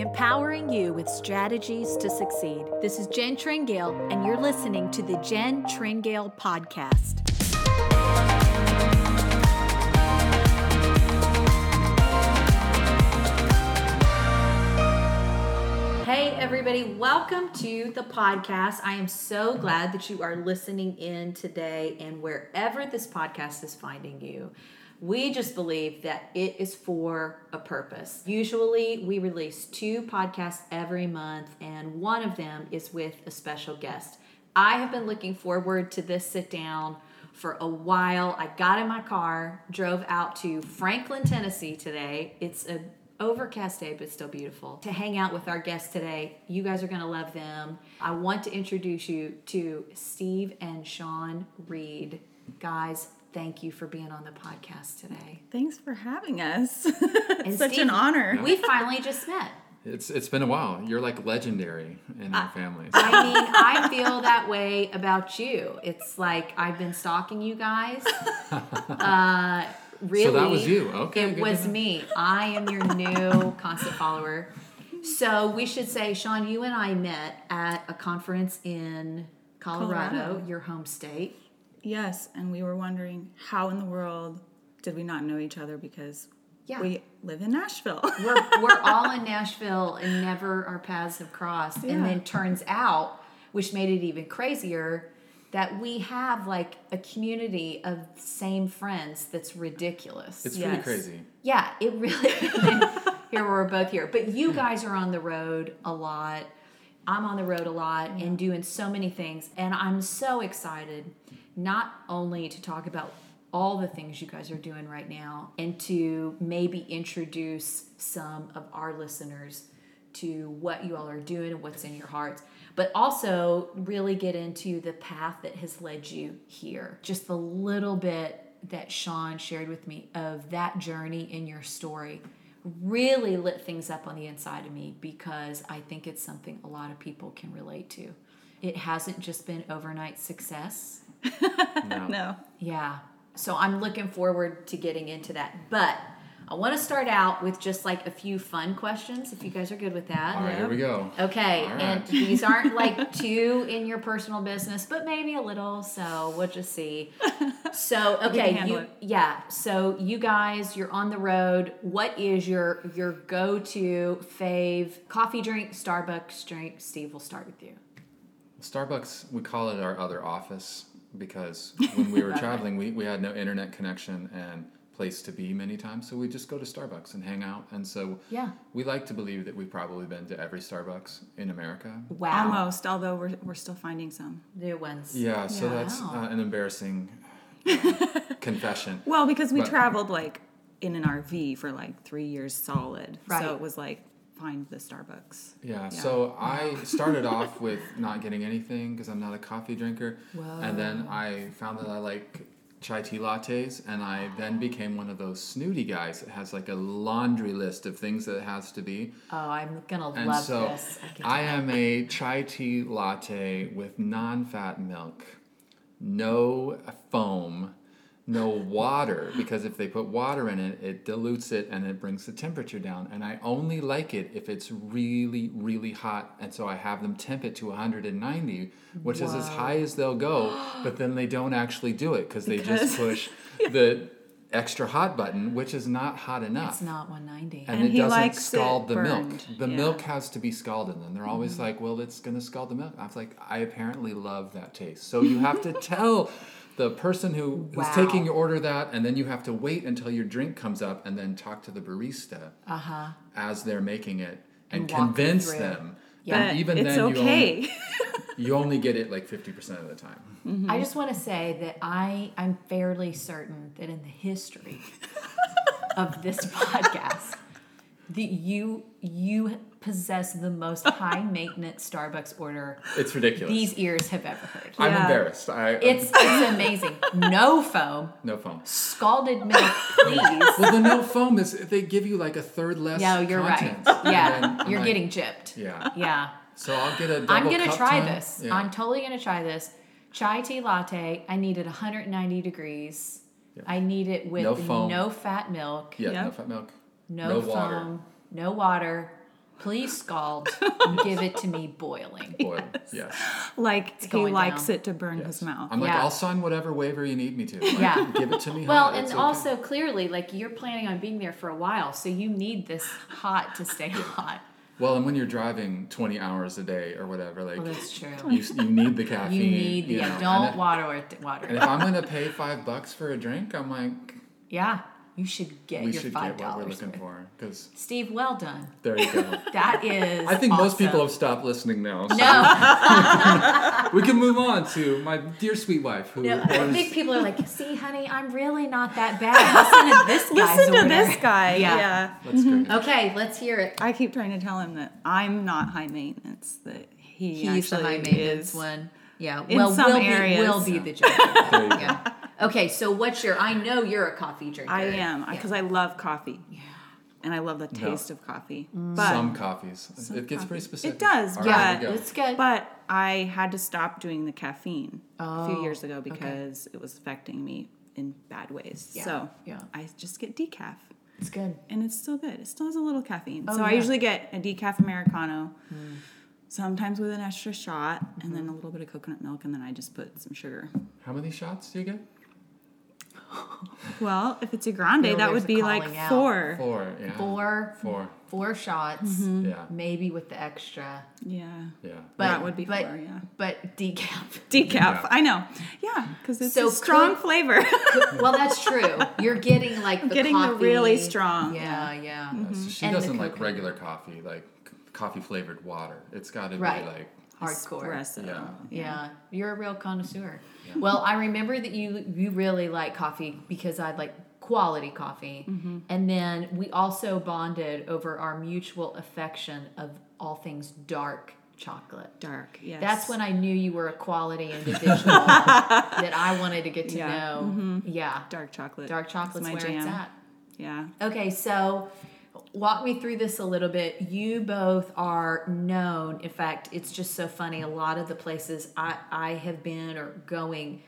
empowering you with strategies to succeed. This is Jen Tringale, and you're listening to the Jen Tringale Podcast. Hey, everybody, welcome to the podcast. I am so glad that you are listening in today and wherever this podcast is finding you. We just believe that it is for a purpose. Usually, we release two podcasts every month, and one of them is with a special guest. I have been looking forward to this sit down for a while. I got in my car, drove out to Franklin, Tennessee today. It's a overcast day, but still beautiful. To hang out with our guests today, you guys are going to love them. I want to introduce you to Steve and Sean Reed. Guys, thank you for being on the podcast today. Thanks for having us. it's such Steve, an honor. We finally just met. It's it's been a while. You're like legendary in our family. I mean, I feel that way about you. It's like I've been stalking you guys. Uh, really, so that was you. Okay, it was me. I am your new constant follower. So we should say, Sean, you and I met at a conference in Colorado, Colorado. your home state. Yes, and we were wondering how in the world did we not know each other because yeah. we live in Nashville. we're, we're all in Nashville and never our paths have crossed. Yeah. And then turns out, which made it even crazier, that we have like a community of same friends that's ridiculous. It's yes. pretty crazy. Yeah, it really here we're both here. But you guys are on the road a lot. I'm on the road a lot yeah. and doing so many things. And I'm so excited not only to talk about all the things you guys are doing right now and to maybe introduce some of our listeners to what you all are doing and what's in your hearts, but also really get into the path that has led you here. Just the little bit that Sean shared with me of that journey in your story really lit things up on the inside of me because I think it's something a lot of people can relate to. It hasn't just been overnight success no. no. Yeah. So I'm looking forward to getting into that. But I want to start out with just like a few fun questions, if you guys are good with that. All right, here we go. Okay, right. and these aren't like too in your personal business, but maybe a little. So we'll just see. So okay, you, yeah. So you guys, you're on the road. What is your your go to fave coffee drink, Starbucks drink? Steve, we'll start with you. Starbucks, we call it our other office because when we were traveling, we, we had no internet connection and place to be many times. So we just go to Starbucks and hang out. And so yeah, we like to believe that we've probably been to every Starbucks in America. Wow. Almost, although we're, we're still finding some new ones. Yeah, so that's uh, an embarrassing uh, confession. Well, because we but, traveled like in an RV for like three years solid. Right. So it was like find the Starbucks. Yeah, yeah. so I started off with not getting anything because I'm not a coffee drinker. Whoa. And then I found that I like chai tea lattes and I then became one of those snooty guys that has like a laundry list of things that it has to be. Oh, I'm gonna and love so this. I, I am a chai tea latte with non-fat milk, no foam, no water because if they put water in it, it dilutes it and it brings the temperature down. And I only like it if it's really, really hot. And so I have them temp it to 190, which Whoa. is as high as they'll go. But then they don't actually do it because they just push the extra hot button, which is not hot enough. It's not 190. And, and it doesn't scald the milk. The yeah. milk has to be scalded. And they're always mm-hmm. like, well, it's going to scald the milk. I was like, I apparently love that taste. So you have to tell the person who wow. who's taking your order that, and then you have to wait until your drink comes up, and then talk to the barista uh-huh. as they're making it, and, and convince them. Yeah, and even it's then, okay. You only, you only get it like fifty percent of the time. Mm-hmm. I just want to say that I I'm fairly certain that in the history of this podcast, that you you possess the most high maintenance Starbucks order. It's ridiculous. These ears have ever heard. I'm embarrassed. i'm it's it's amazing. No foam. No foam. Scalded milk, please. well, the no foam is they give you like a third less. Yeah, you're content. right. Yeah, you're like, getting gypped. Yeah. Yeah. So I'll get a. I'm gonna try time. this. Yeah. I'm totally gonna try this. Chai tea latte. I need it 190 degrees. Yep. I need it with no, foam. no fat milk. Yeah, yep. no fat milk. No, no foam. Water. No water Please scald and give it to me boiling. Boil. Yes. Like he likes down. it to burn yes. his mouth. I'm like, Yeah. I'll sign whatever waiver you need me to. Like, Yeah. Give it to me. Well, hot, and okay. also clearly, like you're planning on being there for a while, so you need this hot to stay hot. Well, and when you're driving 20 hours a day or whatever, like Well, that's true. you, you need the caffeine. You need the you know, don't if- water it. Water. And if I'm gonna pay five bucks for a drink, I'm like, Yeah, you should get we your should five get what we're dollars. looking for. Because Steve, well done. there you go. That is. I think most people have stopped listening now. So No, we can move on to my dear sweet wife, who no. I think people are like, "See, honey, I'm really not that bad. Listen to this guy's Listen to order." this guy. Yeah. Yeah. That's great. Okay, let's hear it. I keep trying to tell him that I'm not high maintenance. That he He's the high maintenance is. one. Yeah. in well, some we'll areas. be we'll be the judge. There you go. yeah. Okay, so what's your? I know you're a coffee drinker. I am Yeah. because I love coffee. Yeah. And I love the No. taste of coffee. Mm. But Some coffees. some it gets coffee- pretty specific. It does, All but right, go. It's good. But I had to stop doing the caffeine a Oh, few years oh, ago because it was affecting me in bad ways. Yeah, So yeah. I just get decaf. It's good. And it's still good. It still has a little caffeine. Oh, so I usually get a decaf Americano, mm. sometimes with an extra shot, and then mm-hmm. a little bit of coconut milk, and then I just put some sugar. How many shots do you get? Well, if it's a grande, Bill, that would be like calling out. four. Four. Yeah. Four, Four. four shots, mm-hmm. Yeah. maybe with the extra. Yeah. Yeah. But that would be but, four, yeah. But decaf. Decaf. Yeah. I know. Yeah, because it's So a strong could- flavor. well, that's true. You're getting like the getting the coffee. really strong, Yeah, yeah. Yeah, so she mm-hmm. And doesn't like regular coffee, like coffee flavored water. It's got to Right. be like Hardcore. Espresso. Yeah. Yeah, you're a real connoisseur. Well, I remember that you you really like coffee because I like quality coffee, Mm-hmm. and then we also bonded over our mutual affection of all things dark chocolate. Dark. Yes. That's when I knew you were a quality individual that I wanted to get to Yeah. know. Yeah, dark chocolate. dark It's chocolate's my where jam. it's at. Yeah. Okay, so walk me through this a little bit. You both are known. In fact, it's just so funny. A lot of the places I, I have been or going,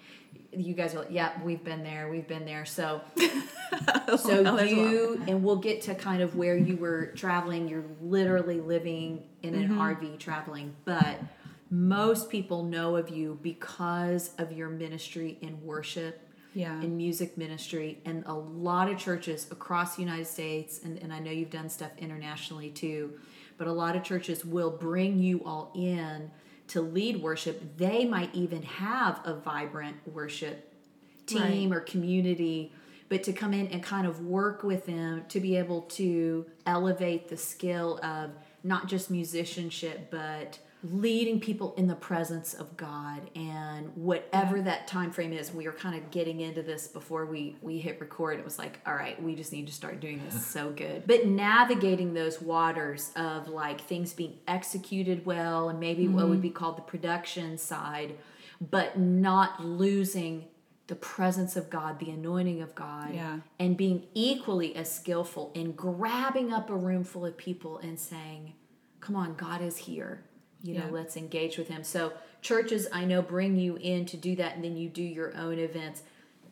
you guys are like, yeah, we've been there, we've been there. So, so Well, there's a lot. you and we'll get to kind of where you were traveling. You're literally living in an Mm-hmm. RV traveling, but most people know of you because of your ministry in worship Yeah. in music ministry and a lot of churches across the United States and, and I know you've done stuff internationally too but a lot of churches will bring you all in to lead worship they might even have a vibrant worship team or community but to come in and kind of work with them to be able to elevate the skill of not just musicianship but leading people in the presence of God. And whatever that time frame is we were kind of getting into this before we we hit record. It was like all right we just need to start doing this. So good. But navigating those waters of like things being executed well and maybe what would mm-hmm. be called the production side but not losing the presence of God, the anointing of God, Yeah. and being equally as skillful in grabbing up a room full of people and saying, Come on, God is here. You know, Yeah. let's engage with Him. So, churches, I know, bring you in to do that, and then you do your own events.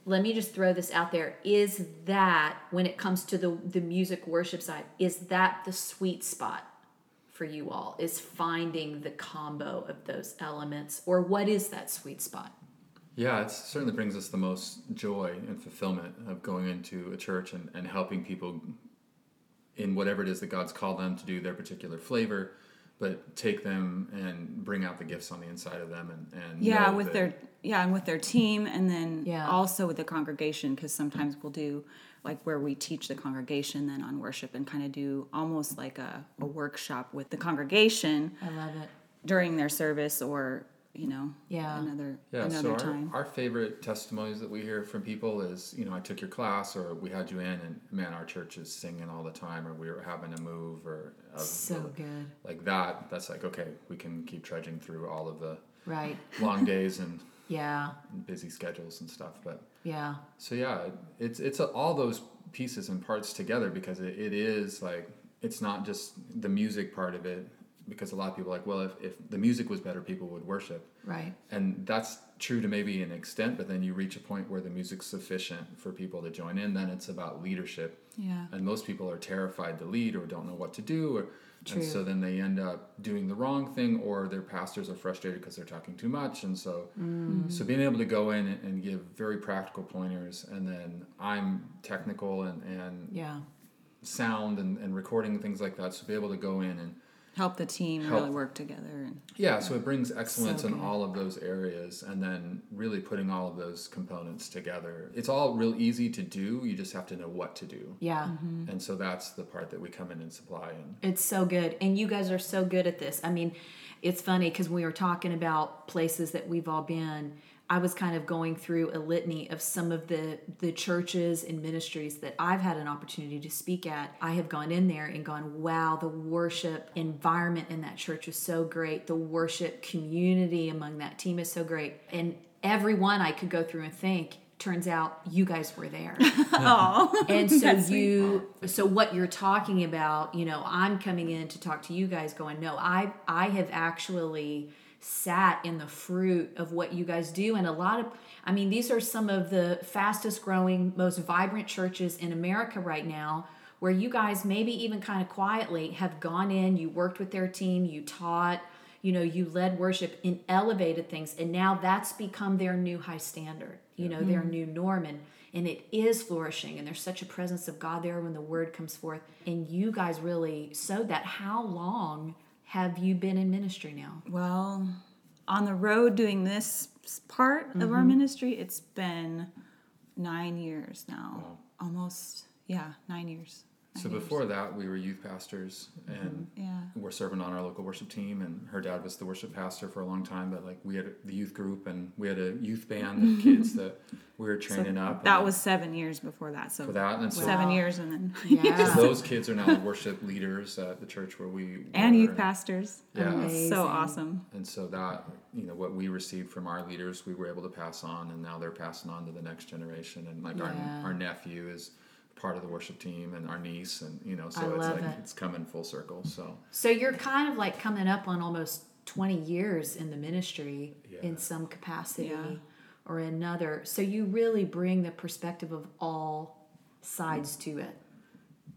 Let me just throw this out there. Is that, when it comes to the, the music worship side, is that the sweet spot for you all? Is finding the combo of those elements? Or what is that sweet spot? Yeah, it certainly brings us the most joy and fulfillment of going into a church and, and helping people in whatever it is that God's called them to do their particular flavor, but take them and bring out the gifts on the inside of them and, and yeah know with that- their yeah and with their team and then Yeah. also with the congregation because sometimes we'll do like where we teach the congregation then on worship and kind of do almost like a, a workshop with the congregation I love it. during their service or you know Yeah. another Yeah, another so our, time our favorite testimonies that we hear from people is, you know, I took your class or we had you in and man, our church is singing all the time or we were having a move or of, So good. like that. That's like, okay, we can keep trudging through all of the Right. long days and Yeah. busy schedules and stuff. But Yeah. so yeah, it's it's a, all those pieces and parts together because it, it is like it's not just the music part of it because a lot of people are like well if, if the music was better people would worship Right. and that's true to maybe an extent but then you reach a point where the music's sufficient for people to join in then it's about leadership yeah and most people are terrified to lead or don't know what to do or True. And so then they end up doing the wrong thing, or their pastors are frustrated because they're talking too much. And so, Mm. so being able to go in and, and give very practical pointers, and then I'm technical and, and Yeah. sound and, and recording things like that. So be able to go in and Help the team Help. really work together. And yeah, so it brings excellence So in all of those areas, and then really putting all of those components together. It's all real easy to do. You just have to know what to do, Yeah. Mm-hmm. and so that's the part that we come in and supply. And It's so good. And you guys are so good at this. I mean, it's funny because we were talking about places that we've all been. I was kind of going through a litany of some of the the churches and ministries that I've had an opportunity to speak at. I have gone in there and gone, wow, the worship environment in that church is so great. The worship community among that team is so great. And every one I could go through and think, turns out you guys were there and so you so what you're talking about you know i'm coming in to talk to you guys going no i i have actually sat in the fruit of what you guys do. And a lot of i mean these are some of the fastest growing most vibrant churches in america right now where you guys maybe even kind of quietly have gone in you worked with their team you taught you know you led worship and elevated things and now that's become their new high standard you know their mm-hmm. new norm. And and it is flourishing and there's such a presence of god there when the word comes forth. And you guys really sowed that. How long have you been in ministry now well, on the road doing this part of our mm-hmm. ministry, it's been nine years now. Almost, yeah, nine years. So before that, we were youth pastors, mm-hmm. and Yeah. we're serving on our local worship team. And her dad was the worship pastor for a long time. But like we had the youth group, and we had a youth band of kids that we were training up. That was seven years before that. So for that, and so seven Wow. years, and then yeah those kids are now worship leaders at the church where we and were, youth pastors. Yeah. Amazing. So awesome. And so that, you know, what we received from our leaders, we were able to pass on, and now they're passing on to the next generation. And like Yeah. our, our nephew is part of the worship team, and our niece, and you know, so I it's love like it. it's coming full circle. So so you're kind of like coming up on almost 20 years in the ministry Yeah. in some capacity Yeah. or another so you really bring the perspective of all sides to it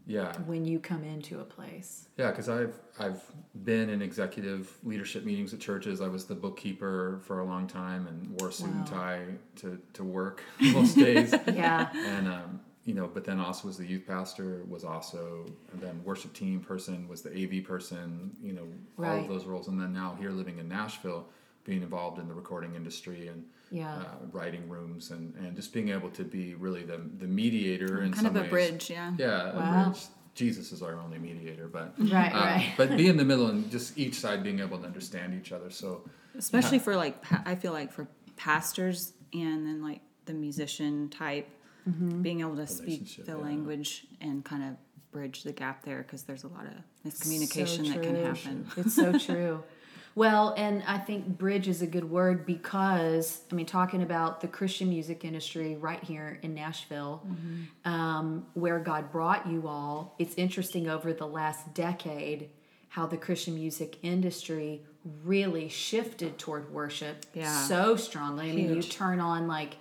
yeah, when you come into a place yeah, because I've I've been in executive leadership meetings at churches. I was the bookkeeper for a long time and wore a suit and tie to to work most days. yeah and um, you know, but then also was the youth pastor, was also and then worship team person, was the AV person, you know, all of those roles, and then now here living in Nashville, being involved in the recording industry and Yeah. uh, writing rooms and and just being able to be really the the mediator in Kind of a ways. bridge, yeah. Yeah, Wow. a bridge. Jesus is our only mediator, but Right, uh, right. but be in the middle and just each side being able to understand each other. So especially for like i feel like for pastors and then like the musician type being able to speak the yeah. language and kind of bridge the gap there because there's a lot of miscommunication So that can happen It's so true. Well, and I think bridge is a good word because, I mean, talking about the Christian music industry right here in Nashville, um, where God brought you all, it's interesting over the last decade how the Christian music industry really shifted toward worship Yeah. so strongly. I mean, you turn on like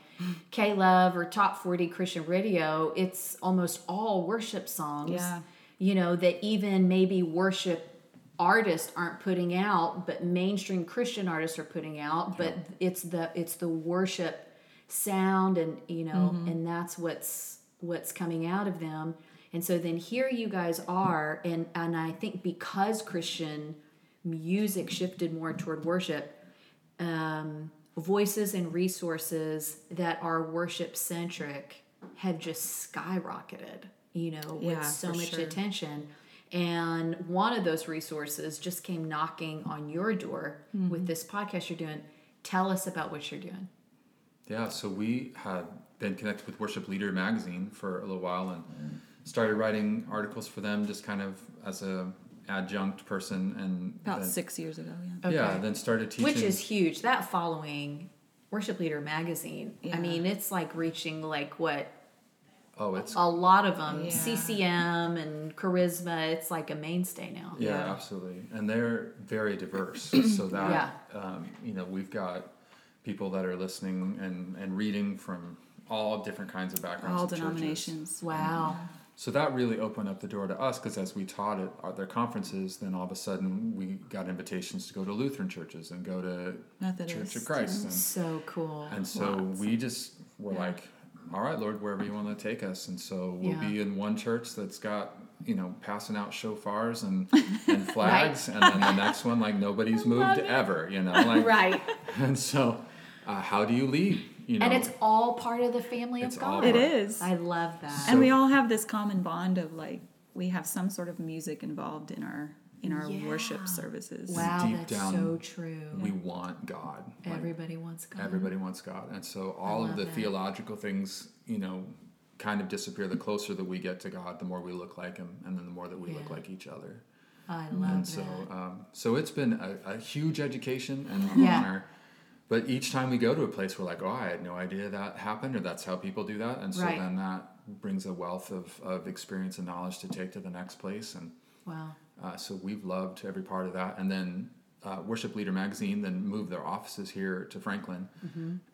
K Love or Top 40 Christian Radio, it's almost all worship songs Yeah. you know that even maybe worship artists aren't putting out but mainstream christian artists are putting out but it's the it's the worship sound and you know and that's what's what's coming out of them. And so then here you guys are and and i think because christian music shifted more toward worship um, voices and resources that are worship centric have just skyrocketed you know with Yeah, so much sure. attention and one of those resources just came knocking on your door Mm-hmm. with this podcast you're doing tell us about what you're doing Yeah, so we had been connected with Worship Leader magazine for a little while and started writing articles for them just kind of as a adjunct person and about then, six years ago yeah Yeah, then started teaching which is huge that following worship leader magazine i mean it's like reaching like what Oh, it's a lot of them Yeah. ccm and charisma it's like a mainstay now yeah, Yeah. absolutely. And they're very diverse. so that Yeah. um, you know, we've got people that are listening and and reading from all different kinds of backgrounds all of churches. denominations wow so that really opened up the door to us because as we taught at their conferences, then all of a sudden we got invitations to go to Lutheran churches and go to Church of Christ. And, So cool. and so we just were Yeah. like, all right, Lord, wherever you want to take us. And so we'll Yeah. be in one church that's got, you know, passing out shofars and, and flags. And then the next one, like nobody's moved ever, you know, like, right. and so uh, how do you lead? You know, And it's all part of the family of God. It is. I love that. and we all have this common bond of like we have some sort of music involved in our in our Yeah. worship services. wow, deep that's down, so true. we want God. Like, Everybody wants God. Everybody wants God. And so all of the that. theological things, you know, kind of disappear. The closer that we get to God, the more we look like Him, and then the more that we look like each other. I love and that. so, um, so it's been a, a huge education and Yeah. honor. But each time we go to a place, we're like, oh, I had no idea that happened, or that's how people do that. And so Right. then that brings a wealth of, of experience and knowledge to take to the next place. And wow. uh, so we've loved every part of that. And then uh, Worship Leader Magazine then moved their offices here to Franklin.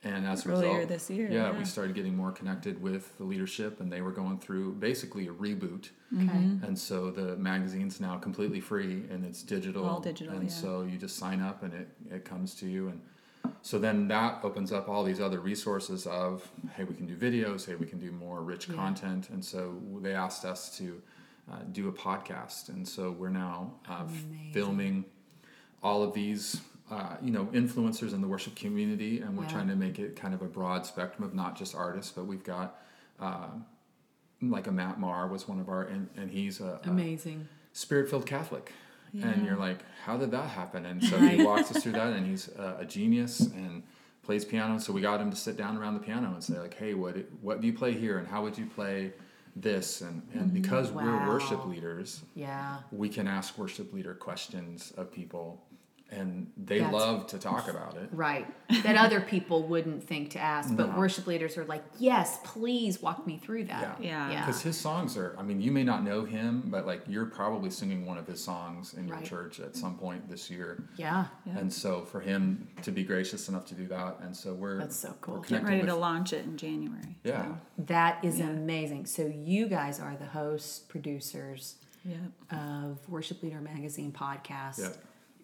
And as a Earlier result, this year, yeah, yeah. we started getting more connected with the leadership, and they were going through basically a reboot. Okay. And so the magazine's now completely free and it's digital. All digital, And yeah. so you just sign up and it, it comes to you. And so then that opens up all these other resources of, hey, we can do videos, hey, we can do more rich Yeah. content. And so they asked us to uh, do a podcast. And so we're now uh, filming all of these. Uh, you know, influencers in the worship community, and we're Yeah. trying to make it kind of a broad spectrum of not just artists, but we've got uh, like a Matt Maher was one of our, and, and he's a, Amazing. spirit filled And you're like, how did that happen? And so he walks us through that, and he's a, a genius and plays piano. So we got him to sit down around the piano and say, like, hey, what what do you play here, and how would you play this? And and because we're worship leaders, Yeah. we can ask worship leader questions of people, and they That's- love to talk about it. Right. That other people wouldn't think to ask, but No. worship leaders are like, yes, please walk me through that. Yeah. Yeah. Yeah. Because his songs are, I mean, you may not know him, but like you're probably singing one of his songs in your Right. church at some point this year. Yeah. Yeah. And so for him to be gracious enough to do that, and so we're That's so cool. we're Getting ready with, to launch it in January. yeah, That is Yeah. amazing. So you guys are the hosts, producers Yep. of Worship Leader Magazine podcast. Yeah.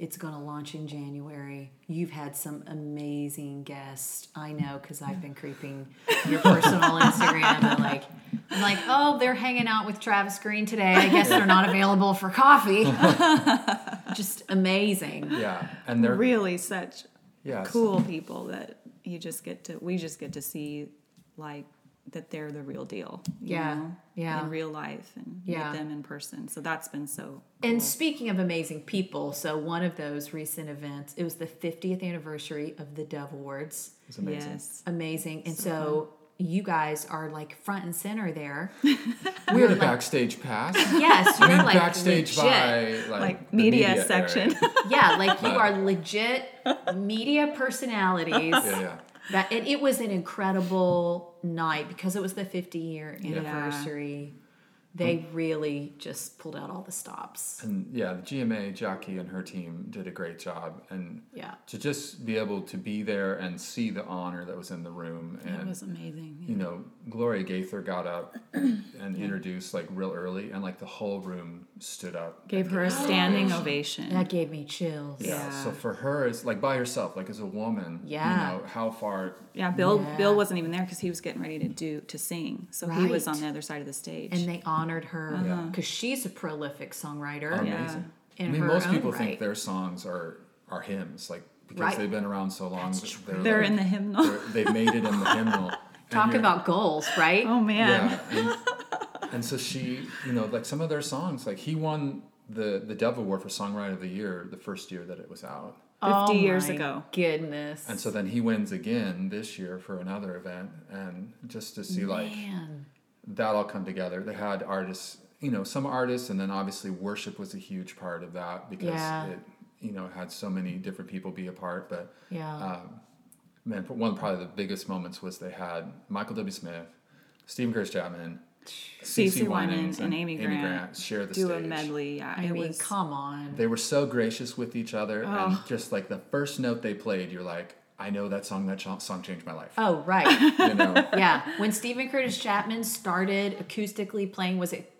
It's going to launch in January. You've had some amazing guests. I know because I've been creeping your personal Instagram and like, I'm like, oh, they're hanging out with Travis Greene today. I guess they're not available for coffee. Just amazing. yeah, and they're really such yeah, cool people that you just get to we just get to see like that they're the real deal you Yeah, know, yeah. in real life and Yeah. meet them in person so that's been so And speaking of amazing people, so one of those recent events, it was the 50th anniversary of the Dove Awards. it's amazing. yes Amazing. And so, you guys are like front and center there. We We're had a like, backstage pass. yes, I you're mean, like backstage legit. by like, like the media, area. section Yeah, like you are legit media personalities. Yeah, yeah. That and it was an incredible night because it was the 50 year Yeah. anniversary. They um, really just pulled out all the stops. And yeah, the GMA, Jackie and her team did a great job. And Yeah. to just be able to be there and see the honor that was in the room. it was amazing you know, Gloria Gaither got up and introduced like real early, and like the whole room stood up. gave and her a standing ovation. ovation That gave me chills. Yeah. Yeah. So for her, it's like by herself, like as a woman. Yeah. You know how far. yeah bill Yeah. bill wasn't even there because he was getting ready to do to sing so he was on the other side of the stage And they honored her uh-huh. Yeah. because she's a prolific songwriter. Amazing. Yeah. In I mean, her most own people right. think their songs are are hymns, like because Right. they've been around so long. That's they're they're like- in the hymnal they've made it in the hymnal. And Talk about goals, right? oh man Yeah. And, and so she, you know, like some of their songs, like he won the the Dove Award for Songwriter of the Year the first year that it was out. 50 years my ago. Goodness. And so then he wins again this year for another event, and just to see like that all come together. They had artists, you know, some artists, and then obviously worship was a huge part of that because Yeah. it, you know, had so many different people be a part. But Yeah. um, man, one probably the biggest moments was they had Michael W. Smith, Steven Curtis Chapman, Cece CeCe Winans and Amy Grant share the do stage. a medley yeah I it mean, was come on. They were so gracious with each other, and Oh. just like the first note they played, you're like, I know that song. That ch- song changed my life. Oh, right. You know, yeah. When Steven Curtis Chapman started acoustically playing, was it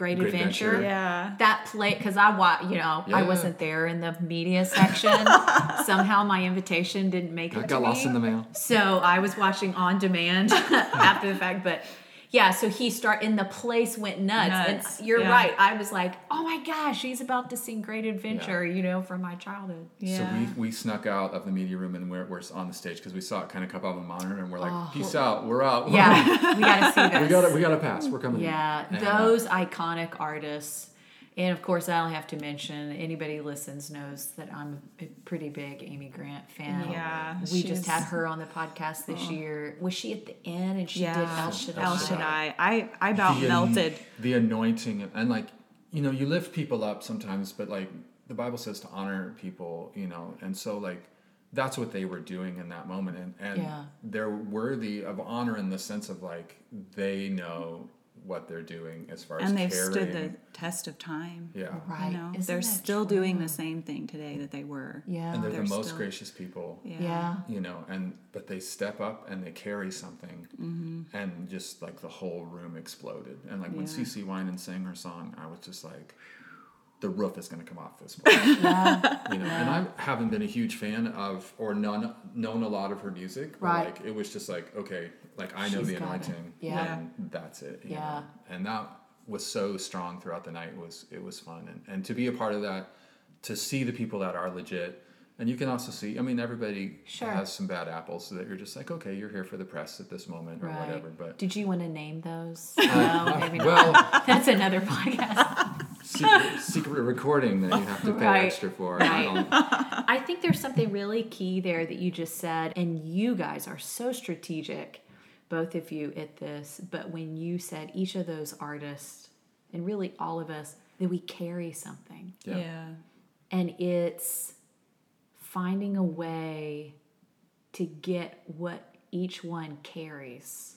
Great, Great Adventure? Adventure. Yeah. That play because I wa you know I wasn't there in the media section. Somehow my invitation didn't make it. I to got lost me. in the mail. So I was watching on demand after the fact, but yeah, so he start and the place went nuts. Nuts, And you're yeah. right. I was like, oh my gosh, he's about to sing Great Adventure, you know, from my childhood. Yeah. So we, we snuck out of the media room and we're, we're on the stage because we saw it kind of come up on the monitor and we're like, Oh. peace out, we're out. Yeah, we got to see this. we got to we got to pass. We're coming. in." Yeah, And, uh, those iconic artists. And of course, I only have to mention anybody listens knows that I'm a pretty big Amy Grant fan. Yeah, we just had her on the podcast this oh. year. Was she at the end? And she yeah. did El Shaddai. El Shaddai. I, I about the, melted. The anointing and like you know you lift people up sometimes, but like the Bible says to honor people, you know, and so like that's what they were doing in that moment, and and Yeah. they're worthy of honor in the sense of like they know what they're doing as far as And they've carrying. stood the test of time. yeah. Right. You know, Isn't they're that still true? doing the same thing today that they were. Yeah. and they're, They're the most still- gracious people Yeah. yeah. you know and but they step up and they carry something Mm-hmm. and just like the whole room exploded and like when Yeah. CeCe winan sang her song i was just like the roof is going to come off this place Yeah. you know and i haven't been a huge fan of or none known a lot of her music but Right. like it was just like okay like i know She's the anointing Yeah. and that's it you Yeah. know? and that was so strong throughout the night was it was fun and, and to be a part of that to see the people that are legit and you can also see i mean everybody Sure. has some bad apples so that you're just like okay you're here for the press at this moment or Right. whatever but Did you want to name those? no, maybe not. well That's another podcast. Secret, secret recording that you have to pay Right. extra for Right. Um, I think there's something really key there that you just said, and you guys are so strategic, both of you at this. But when you said each of those artists, and really all of us, that we carry something, Yeah. Yeah. and it's finding a way to get what each one carries,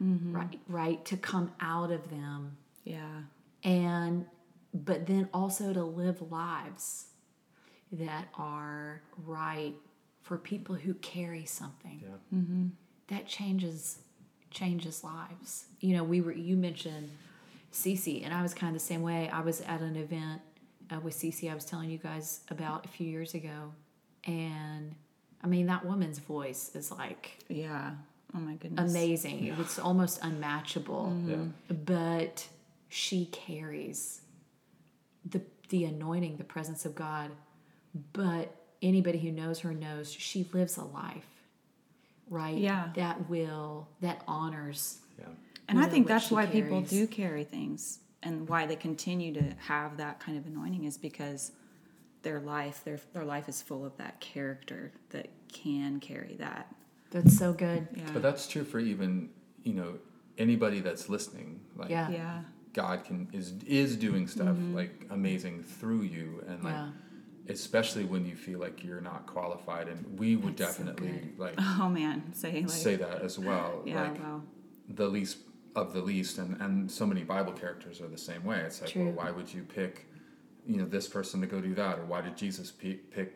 right? Right, to come out of them Yeah. and but then also to live lives that are right for people who carry something. Yeah. That changes changes lives. You know we were you mentioned Cece and I was kind of the same way. I was at an event uh, with Cece I was telling you guys about a few years ago and I mean that woman's voice is like Yeah. Oh my goodness. amazing. It's almost unmatchable. Yeah. But she carries the the anointing, the presence of God. But anybody who knows her knows she lives a life, right? Yeah. That will that honors. yeah And I think that's she why people do carry things and why they continue to have that kind of anointing is because their life, their their life is full of that character that can carry that. That's so good. Yeah. but that's true for even you know anybody that's listening like Yeah. yeah. God can is is doing stuff mm-hmm. like amazing through you. And like Yeah. especially when you feel like you're not qualified. And we would That's definitely good. like Oh man, say like say that as well. Yeah, like wow. the least of the least. And and so many bible characters are the same way. It's like True. well why would you pick you know this person to go do that? Or why did jesus pe- pick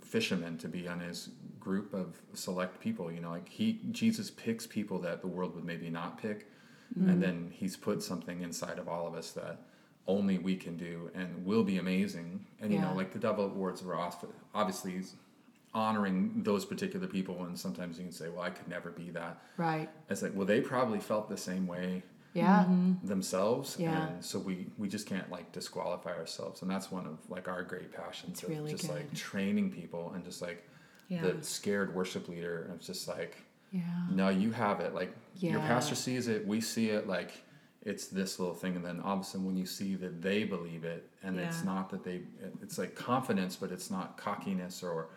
fishermen to be on his group of select people? You know like he jesus picks people that the world would maybe not pick and mm. then he's put something inside of all of us that only we can do and will be amazing and you know like the Dove Awards were off- obviously honoring those particular people and sometimes you can say well i could never be that Right. it's like well they probably felt the same way Yeah. Mm-hmm. themselves Yeah. and so we we just can't like disqualify ourselves and that's one of like our great passions It's of really just like training people and just like Yeah. the scared worship leader and it's just like Yeah. no you have it like your pastor sees it we see it like it's this little thing and then all of a sudden when you see that they believe it and it's not that they it's like confidence but it's not cockiness or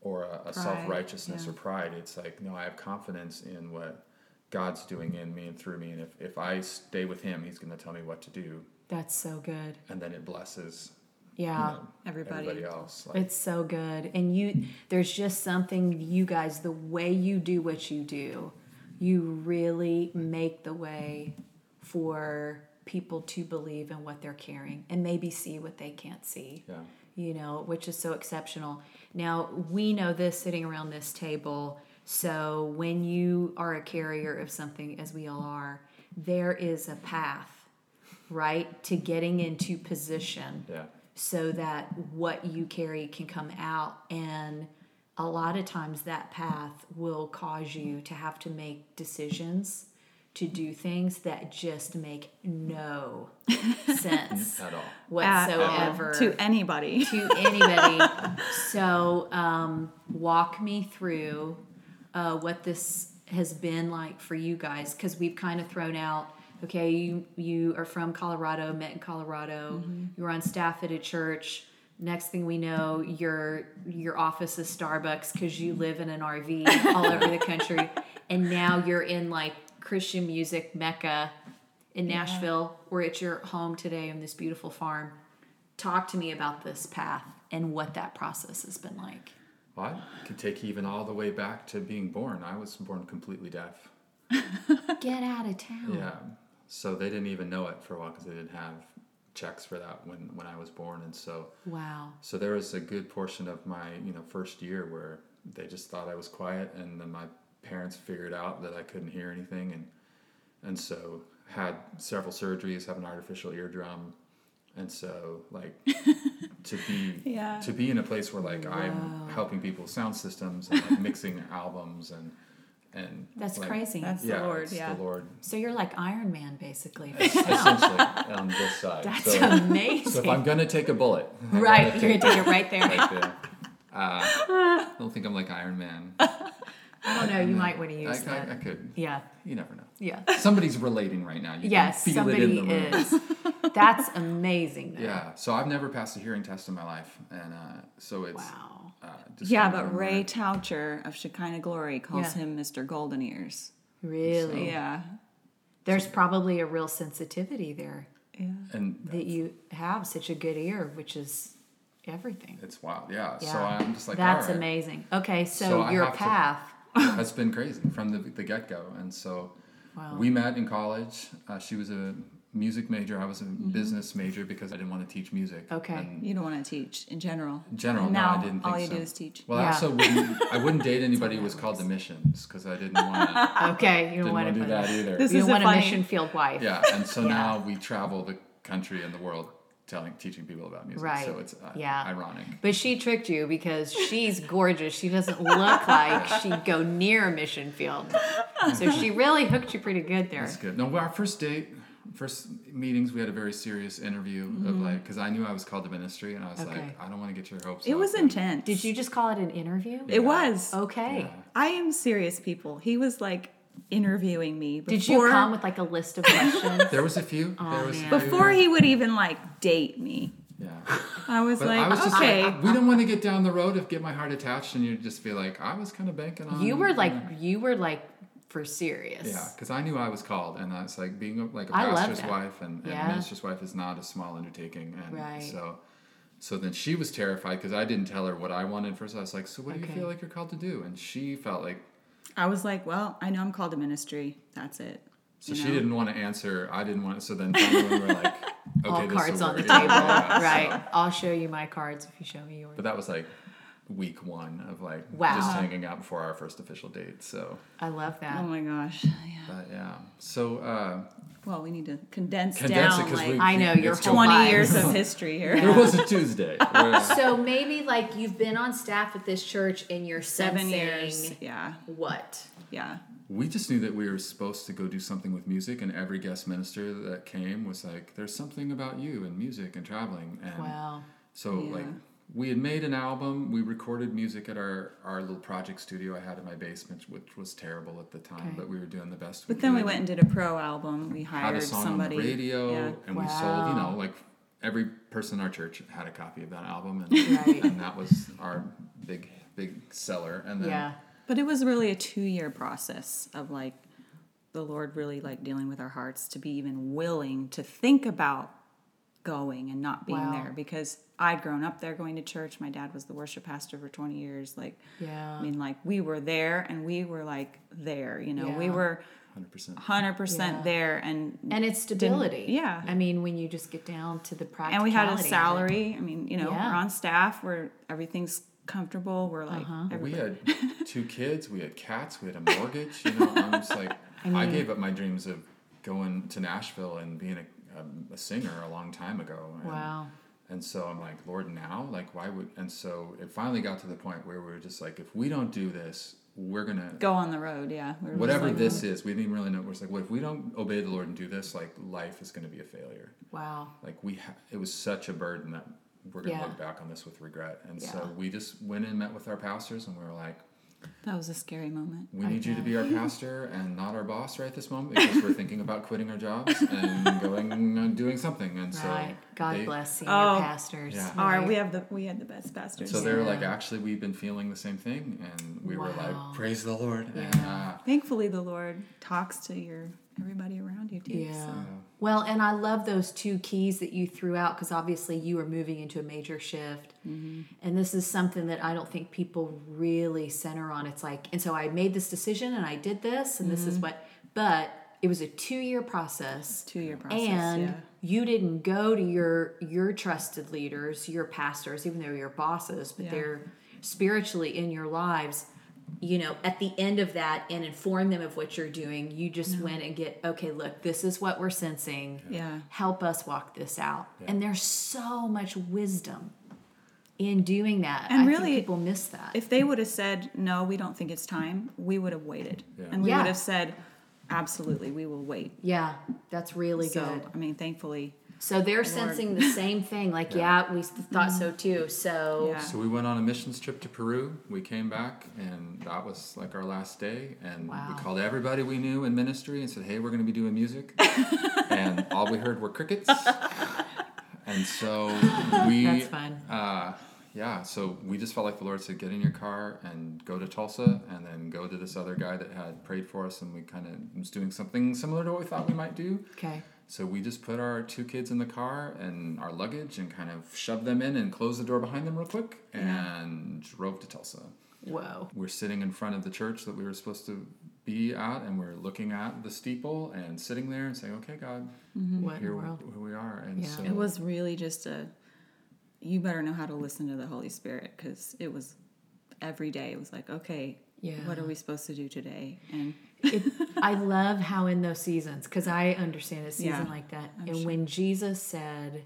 or a, a self-righteousness yeah. or pride it's like no i have confidence in what god's doing in me and through me and if, if i stay with him he's going to tell me what to do That's so good. and then it blesses Yeah. you know, Everybody. everybody else like, It's so good. And you there's just something you guys the way you do what you do, you really make the way for people to believe in what they're carrying and maybe see what they can't see. yeah you know, which is so exceptional. Now, we know this sitting around this table. So, when you are a carrier of something, as we all are, there is a path, right, to getting into position Yeah. So that what you carry can come out. And a lot of times that path will cause you to have to make decisions to do things that just make no sense At all. whatsoever to anybody. to anybody. so, um, walk me through uh, what this has been like for you guys, because we've kind of thrown out. Okay, you you are from Colorado, met in Colorado. Mm-hmm. You were on staff at a church. Next thing we know, your your office is Starbucks because you live in an RV all over the country, and now you're in like Christian music mecca in Nashville. We're at your home today on this beautiful farm talk to me about this path and what that process has been like. Well, I could take you even all the way back to being born. I was born completely deaf. Get out of town. Yeah. So they didn't even know it for a while because they didn't have checks for that when, when I was born. And so Wow. so there was a good portion of my you know first year where they just thought I was quiet, and then my parents figured out that I couldn't hear anything, and and so had several surgeries, have an artificial eardrum, and so like to be Yeah. to be in a place where like I'm helping people with sound systems and like mixing albums and and That's like, crazy. That's the Lord, it's yeah. the Lord so you're like Iron Man, basically. essentially on this side. That's so, amazing. so if I'm gonna take a bullet, I right, gotta you're gonna take it right there. right there. Uh, I don't think I'm like Iron Man. I don't know. You might want to use I, that. I could. yeah. You never know. Yeah. Somebody's relating right now. You Yes, can feel it in somebody the room. is. That's amazing. Though. Yeah. So I've never passed a hearing test in my life, and uh, so it's Wow. Uh, Yeah, but a Ray reminder. Toucher of Shekinah Glory calls Yeah. him Mr. Golden Ears. Really? Yeah. There's probably a real sensitivity there Yeah. and that you have such a good ear, which is everything. it's wild. Yeah. Yeah. So I'm just like That's all right. amazing. Okay, so, So your have to- path. That's been crazy from the, the get go. And so Wow. we met in college. Uh, she was a music major. I was a business major because I didn't want to teach music. Mm-hmm. Okay. And You don't want to teach in general. in general, now no, I didn't think all you so. do is teach. Well, I also wouldn't. I wouldn't date anybody who was called the missions because I didn't want to. Okay, you don't want want to to do that either. This You is don't a want a mission field wife. yeah, and so Yeah. now we travel the country and the world telling, teaching people about music. Right. So it's uh, Yeah. ironic. But she tricked you because she's gorgeous. She doesn't look like she'd go near a mission field. So she really hooked you pretty good there. That's good. No, our first date, first meetings, we had a very serious interview of like, because I knew I was called to ministry, and I was Mm-hmm. Okay. like, I don't want to get your hopes. It up. was And- intense. Did you just call it an interview? It was. Okay. Yeah. I am serious, people. He was like interviewing me. Before, Did you come with like a list of questions? There was a few. there was man. a few. before he would even like date me? Yeah. I was But like, I was just okay. like, we don't want to get down the road of get my heart attached, and you'd just be like I was kind of banking on. you were like yeah. you were like for serious. Yeah, because I knew I was called, and that's like being a, like a I pastor's wife, and, and Yeah. minister's wife is not a small undertaking, and Right. so, so then she was terrified because I didn't tell her what I wanted first. I was like, "So what do Okay. you feel like you're called to do?" And she felt like, I was like, well, I know I'm called to ministry. That's it. so You she know? didn't want to answer. I didn't want. To so then finally we were like, "Okay, All this cards on the table. Yeah, so- right. I'll show you my cards if you show me yours. But that was like week one of like Wow. just hanging out before our first official date. So, I love that. Oh my gosh. Yeah. but yeah. So uh, Well, we need to condense, Condense it down 'cause like we- I know your It's whole 20 life. years of history here. there was a Tuesday. where- So maybe like you've been on staff at this church in you're Seven years. Yeah. what? Yeah. we just knew that we were supposed to go do something with music and every guest minister that came was like there's something about you and music and traveling and Wow. so Yeah. like we had made an album we recorded music at our our little project studio i had in my basement which was terrible at the time Okay. but we were doing the best But then we went and did a pro album. We had hired a song somebody. on the radio Yeah. and we sold you know like every person in our church had a copy of that album and, Right. and that was our big big seller and then Yeah. But it was really a two year process of like the Lord really like dealing with our hearts to be even willing to think about going and not being Wow. there because I'd grown up there going to church. My dad was the worship pastor for 20 years. Like, Yeah. I mean, like we were there and we were like there, you know, we were hundred percent. hundred percent Yeah. there, and and it's stability. yeah. I mean, when you just get down to the practicality. and we had a of it. salary. I mean, you know, Yeah. we're on staff where everything's comfortable. We're like, Uh-huh. We had two kids. We had cats. We had a mortgage. You know, I'm just like, I, gave up my dreams of going to Nashville and being a, a, a singer a long time ago. And, Wow. And so I'm like, Lord, now, like, why would? And so it finally got to the point where we were just like, if we don't do this, we're gonna go on the road. Yeah, we were whatever like, this mm. is. We didn't really know. We're just like, well, if we don't obey the Lord and do this, like, life is gonna be a failure. Wow. Like we, ha- it was such a burden that we're gonna Yeah. look back on this with regret. And Yeah. so we just went and met with our pastors, and we were like. That was a scary moment. We I need you to be our pastor and not our boss right this moment because we're thinking about quitting our jobs and going and doing something. And so right. God they- bless senior Oh. pastors. Yeah. Our, right? we have the we had the best pastors. So they were like, actually, we've been feeling the same thing, and we were like, praise the Lord. And, uh, Thankfully, the Lord talks to your everybody around you too. Yeah. so. Well, and I love those two keys that you threw out because obviously you are moving into a major shift. Mm-hmm. And this is something that I don't think people really center on. It's like, and so I made this decision and I did this, and this is mm-hmm. what, but it was a two year process. Two year process. and yeah. you didn't go to your your trusted leaders your pastors even though you're bosses but Yeah. they're spiritually in your lives you know at the end of that and inform them of what you're doing you just went and get okay look this is what we're sensing. Yeah. help us walk this out. And there's so much wisdom in doing that. And I really, think people miss that. If they would have said no, we don't think it's time, we would have waited, Yeah. and we Yeah. would have said, absolutely, we will wait. yeah that's really so good. I mean, thankfully, so they're sensing the same thing like yeah, we thought so too so Yeah. So we went on a missions trip to Peru. We came back, and that was like our last day. And Wow. we called everybody we knew in ministry and said, "Hey, we're going to be doing music." and all we heard were crickets. and so we, That's fun. Uh, yeah. So we just felt like the Lord said, "Get in your car and go to Tulsa, and then go to this other guy that had prayed for us, and we kind of was doing something similar to what we thought we might do." okay So we just put our two kids in the car and our luggage and kind of shoved them in and closed the door behind them real quick and drove to Tulsa. whoa We're sitting in front of the church that we were supposed to be at and we're looking at the steeple and sitting there and saying, okay, God, mm-hmm. what in here, the world here we are. And Yeah. so it was really just a. You better know how to listen to the Holy Spirit because it was every day. It was like, okay, Yeah. what are we supposed to do today? And it, I love how in those seasons, because I understand a season Yeah, like that. I'm and sure. when Jesus said,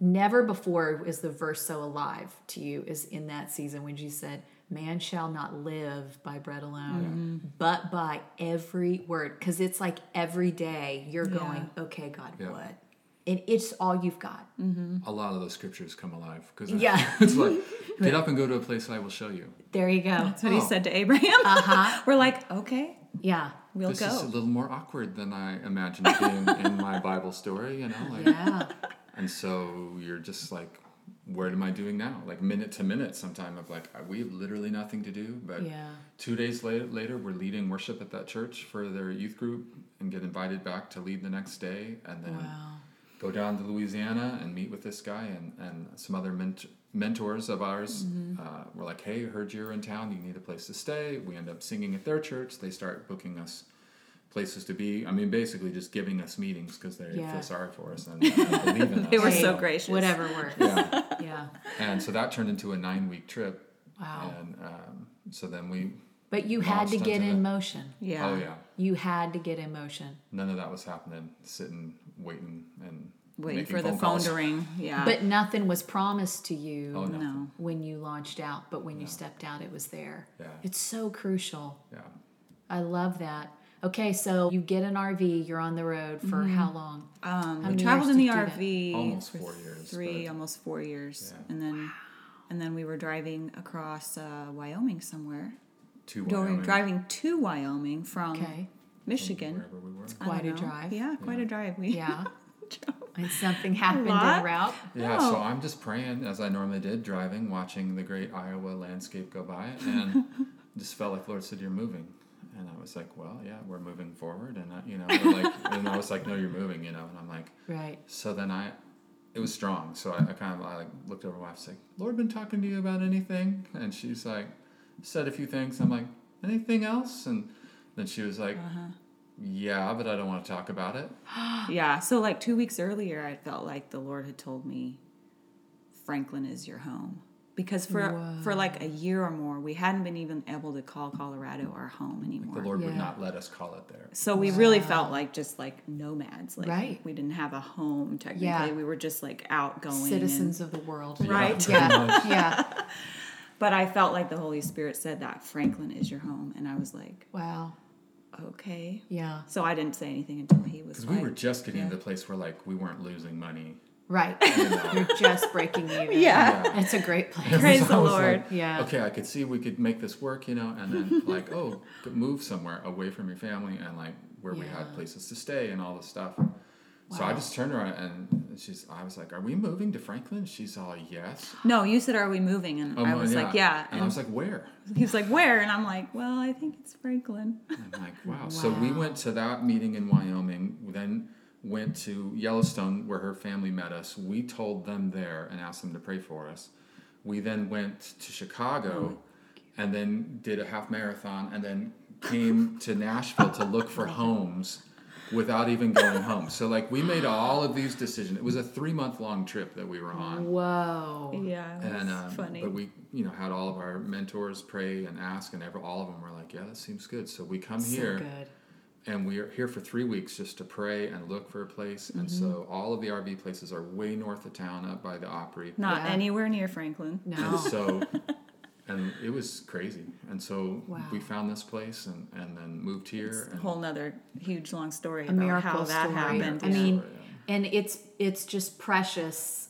never before is the verse so alive to you, is in that season when Jesus said, Man shall not live by bread alone, but by every word. Because it's like every day you're Yeah. going, Okay, God, Yeah. what? And it's all you've got. a lot of those scriptures come alive because Yeah. it's like, get up and go to a place I will show you. There you go. that's what he Oh. said to Abraham. Uh-huh. We're like, okay, Yeah. we'll this is a little more awkward than I imagined being in my Bible story, you know? Like, Yeah. And so you're just like, what am I doing now? Like minute to minute, sometime of like, we have literally nothing to do. But Yeah. two days later, later, we're leading worship at that church for their youth group and get invited back to lead the next day. And then Wow. go down to Louisiana and meet with this guy and, and some other ment- mentors of ours. Mm-hmm. Uh, we're like, hey, heard you're in town. You need a place to stay. We end up singing at their church. They start booking us places to be. I mean, basically just giving us meetings because they Yeah. feel sorry for us and, and believe in us. They were Hey, so gracious. Whatever works. Yeah. Yeah. And so that turned into a nine week trip. Wow. And um, so then we, But you had to get in that. motion. Yeah. oh yeah, You had to get in motion. none of that was happening. Sitting, waiting, and Waiting for the phone phone calls. to ring. Yeah. But nothing was promised to you Oh no. no. when you launched out, but when you stepped out, it was there. Yeah. It's so crucial. Yeah. I love that. Okay, so you get an RV, you're on the road for Mm-hmm. how long? Um, How we traveled in the did you do that? RV Almost four years, three, but- almost four years, Yeah. and then and then we were driving across uh, Wyoming somewhere. To No, Wyoming. driving to Wyoming from Okay. Michigan. Wherever we were. I Quite a drive. Yeah, quite Yeah. a drive. We Yeah. drove. And something happened en lot? route. Yeah, Oh. so I'm just praying as I normally did, driving, watching the great Iowa landscape go by, and just felt like Lord said, "You're moving," and I was like, "Well, yeah, we're moving forward," and I, you know, like, and I was like, "No, you're moving," you know, and I'm like, Right. so then I, it was strong, so I, I kind of I like looked over my wife, and like, "Lord, been talking to you about anything?" And she's like, said a few things. I'm like, "Anything else?" And then she was like, uh-huh. Yeah, but I don't want to talk about it. Yeah. So like two weeks earlier, I felt like the Lord had told me, Franklin is your home. Because for for like a year or more, we hadn't been even able to call Colorado our home anymore. The Lord would not let us call it there. So we really felt like just like nomads. Like Right. we didn't have a home technically. Yeah. We were just like outgoing. and- Citizens of the world. Right. pretty Yeah. yeah. but I felt like the Holy Spirit said that Franklin is your home. And I was like, Wow. Okay. Yeah. So I didn't say anything until he was Because like, we were just getting to the place where like we weren't losing money. Right. You're uh, just breaking even. Yeah. It's a great place. Praise the Lord. like, Yeah. Okay, I could see we could make this work, you know, and then like, oh, move somewhere away from your family and like where we had places to stay and all this stuff. So I just turned around and she's. I was like, "Are we moving to Franklin?" She's all, "Yes." No, you said, are we moving? And Oh, I was like, yeah. And I was like, "Where?" he was like, where? And I'm like, well, I think it's Franklin. I'm like, wow. So we went to that meeting in Wyoming, then went to Yellowstone where her family met us. We told them there and asked them to pray for us. We then went to Chicago oh, and then did a half marathon and then came to Nashville to look for homes without even going home. So like we made all of these decisions. It was a 3 month long trip that we were on. Whoa. Yeah, And um, funny. but we, you know, had all of our mentors pray and ask, and every, all of them were like, "Yeah, that seems good." So we come So here, good. and we are here for three weeks just to pray and look for a place. And so Mm-hmm. all of the RV places are way north of town, up by the Opry. Not Yeah. anywhere near Franklin. And No. so, and it was crazy. And so Wow. we found this place and, and then moved here. A and whole nother huge long story A about how that story. happened. I yeah. mean, Yeah. and it's it's just precious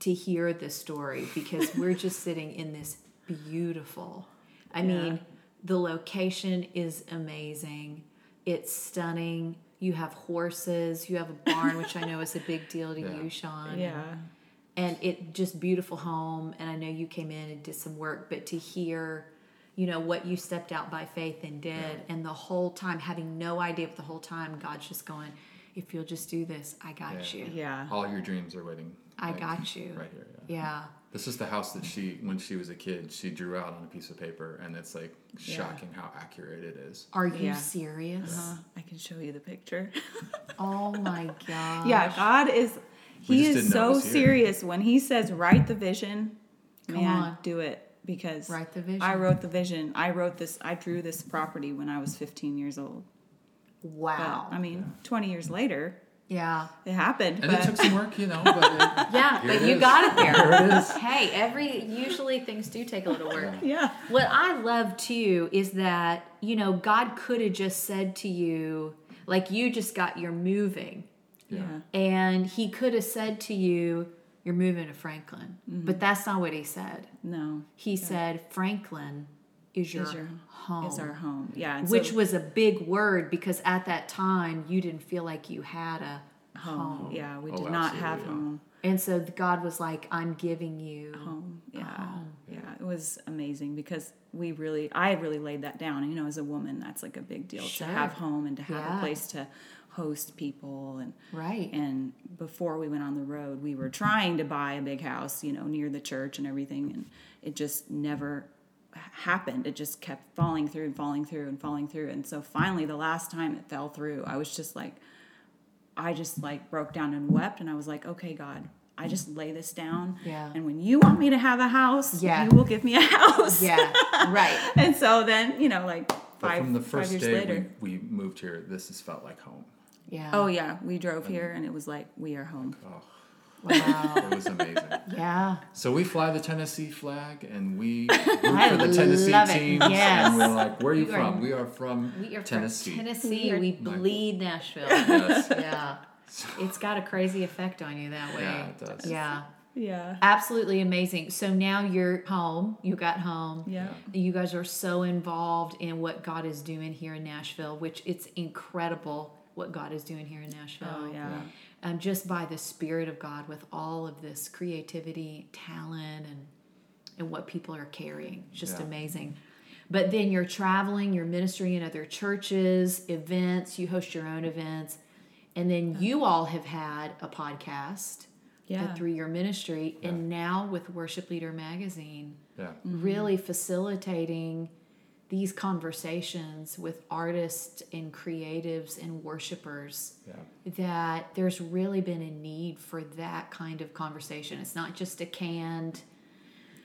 to hear this story because we're just sitting in this beautiful. I Yeah. mean, the location is amazing. It's stunning. You have horses. You have a barn, which I know is a big deal to Yeah. you, Sean. yeah. and it just beautiful home and i know you came in and did some work but to hear you know what you stepped out by faith and did and the whole time having no idea but the whole time god's just going if you'll just do this i got Yeah. you Yeah. all your dreams are waiting. i right- got you Right here. Yeah. yeah This is the house that she, when she was a kid, she drew out on a piece of paper, and it's like shocking how accurate it is. are you Yeah. serious Uh, I can show you the picture. oh my god yeah, God is We He is didn't know it so serious when He says write the vision. Come man, on. do it because Write the vision. I wrote the vision. I wrote this. I drew this property when I was 15 years old. But, wow I mean, 20 years later, yeah it happened. And but it took some work, you know, but it, yeah but you is. got it there Here it is. hey every usually things do take a little work yeah, What I love too is that, you know, God could have just said to you, like you just got you're moving. Yeah. yeah, And he could have said to you, You're moving to Franklin. Mm-hmm. But that's not what he said. no, He said, Franklin is your, is your home. is our home. Yeah, and which so- was a big word because at that time you didn't feel like you had a home. home. Yeah, we Oh, did not have yeah. home. And so God was like, I'm giving you home. Yeah. home. Yeah. It was amazing because we really, I had really laid that down. And, you know, as a woman, that's like a big deal Sure. to have home and to have Yeah. a place to host people. And, Right. and before we went on the road, we were trying to buy a big house, you know, near the church and everything. And it just never happened. It just kept falling through and falling through and falling through. And so finally, the last time it fell through, I was just like, I just like broke down and wept. And I was like, okay, God, I just lay this down. Yeah. And when you want me to have a house, Yeah. you will give me a house. Yeah. right. and so then, you know, like But five, from the five first years day later. we, we moved here, this has felt like home. Yeah. Oh yeah, we drove here and it was like we are home. Oh, wow. it was amazing. yeah. So we fly the Tennessee flag and we root for the Tennessee love it. teams. Yes. And we're like, where are you We are- from? we are from We are Tennessee. from Tennessee. We are- We My- bleed Nashville. Yes. yeah. It's got a crazy effect on you that way. Yeah, it does. Yeah. Yeah. Absolutely amazing. So now you're home. You got home. Yeah. You guys are so involved in what God is doing here in Nashville, which it's incredible what God is doing here in Nashville. Oh yeah. Um, just by the Spirit of God with all of this creativity, talent, and and what people are carrying. It's just Yeah. amazing. But then you're traveling, you're ministering in other churches, events, you host your own events. And then you all have had a podcast Yeah. uh, through your ministry. And now with Worship Leader Magazine, Yeah. really facilitating these conversations with artists and creatives and worshipers Yeah. that there's really been a need for that kind of conversation. It's not just a canned,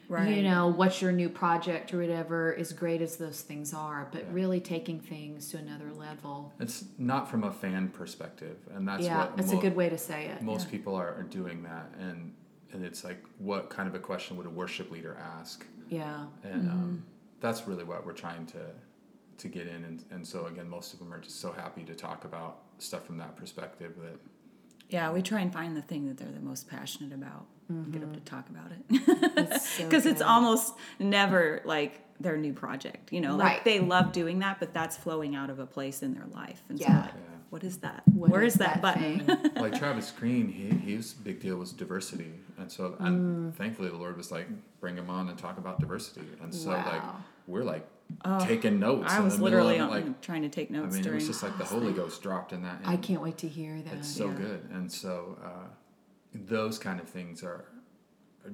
Right. you know, what's your new project or whatever, as great as those things are, but Yeah. really taking things to another level. It's not from a fan perspective, and that's yeah, what that's mo- a good way to say it. most people are, are doing that, and and it's like, what kind of a question would a worship leader ask? Yeah. And Mm-hmm. um, that's really what we're trying to to get in, and and so again, most of them are just so happy to talk about stuff from that perspective that Yeah, we try and find the thing that they're the most passionate about. and Get them mm-hmm. to talk about it It's so because it's almost never like their new project. You know, Right. like they love doing that, but that's flowing out of a place in their life. And so, Yeah. like, Yeah. what is that? What Where is that, button? like Travis Greene, he his big deal was diversity, and so Mm. and thankfully the Lord was like, bring him on and talk about diversity, and so like we're like taking notes. I was literally on, like trying to take notes. I notes mean, it was just like the Holy Ghost dropped in that. I can't wait to hear that. It's so Yeah. good, and so uh, those kind of things are.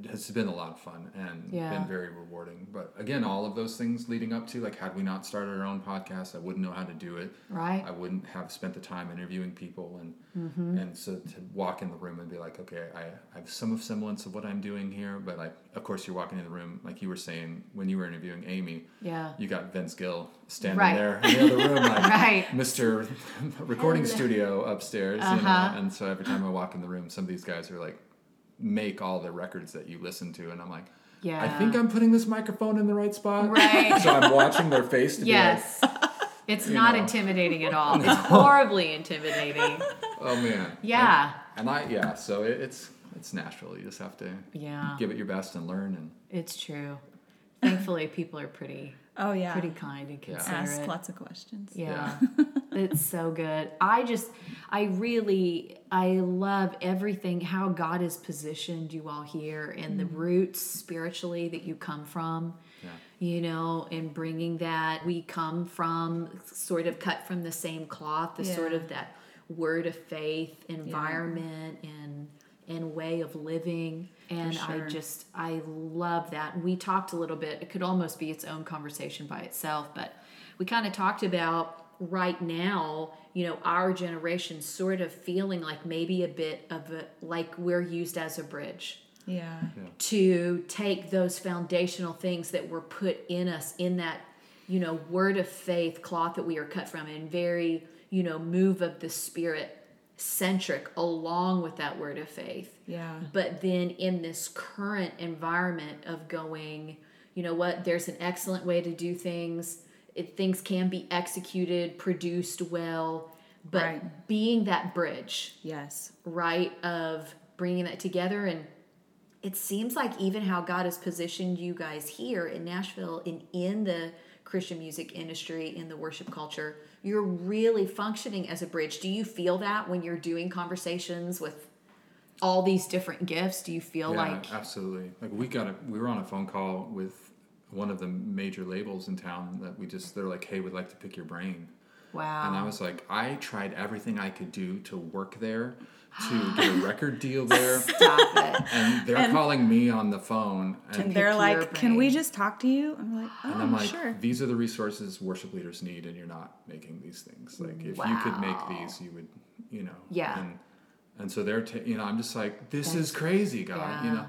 It's been a lot of fun and Yeah. been very rewarding. But again, all of those things leading up to like, had we not started our own podcast, I wouldn't know how to do it. Right. I wouldn't have spent the time interviewing people and Mm-hmm. and so to walk in the room and be like, okay, I, I have some of semblance of what I'm doing here, but like, of course, you're walking in the room like you were saying when you were interviewing Amy. Yeah. You got Vince Gill standing Right. there in the other room, like Right. Mr. Recording Studio upstairs, you Uh-huh. know. And so every time I walk in the room, some of these guys are like, make all the records that you listen to, and I'm like. Yeah. I think I'm putting this microphone in the right spot. Right. So I'm watching their face to Yes. It's not know. intimidating at all. It's horribly intimidating. oh man. Yeah. And, and I yeah, so it, it's it's natural. You just have to Yeah. give it your best and learn and It's true. Thankfully, people are pretty oh yeah, pretty kind and Yeah. ask lots of questions. Yeah. it's so good. I just I really I love everything how God has positioned you all here and the mm-hmm. roots spiritually that you come from. Yeah. You know, and bringing that we come from sort of cut from the same cloth, the sort of that word of faith environment and and way of living and i just i love that we talked a little bit it could almost be its own conversation by itself but we kind of talked about right now you know our generation sort of feeling like maybe a bit of a like we're used as a bridge Yeah. to take those foundational things that were put in us in that you know word of faith cloth that we are cut from and very you know move of the spirit centric along with that word of faith Yeah. but then in this current environment of going you know what there's an excellent way to do things it, things can be executed produced well but Right. being that bridge Yes. right of bringing that together and it seems like even how god has positioned you guys here in nashville and in the christian music industry in the worship culture you're really functioning as a bridge do you feel that when you're doing conversations with all these different gifts do you feel yeah, like absolutely. Like we got a we were on a phone call with one of the major labels in town that we just they're like, hey, we'd like to pick your brain. wow And I was like, I tried everything I could do to work there, to get a record deal there. stop it And they're calling me on the phone. And, And they're like, "Can we just talk to you?" I'm like, "Oh, and I'm oh, like, sure." these are the resources worship leaders need, and you're not making these things. Like, if you could make these, you would, you know. Yeah. And, and so they're, ta- you know, I'm just like, this is crazy, God, you know.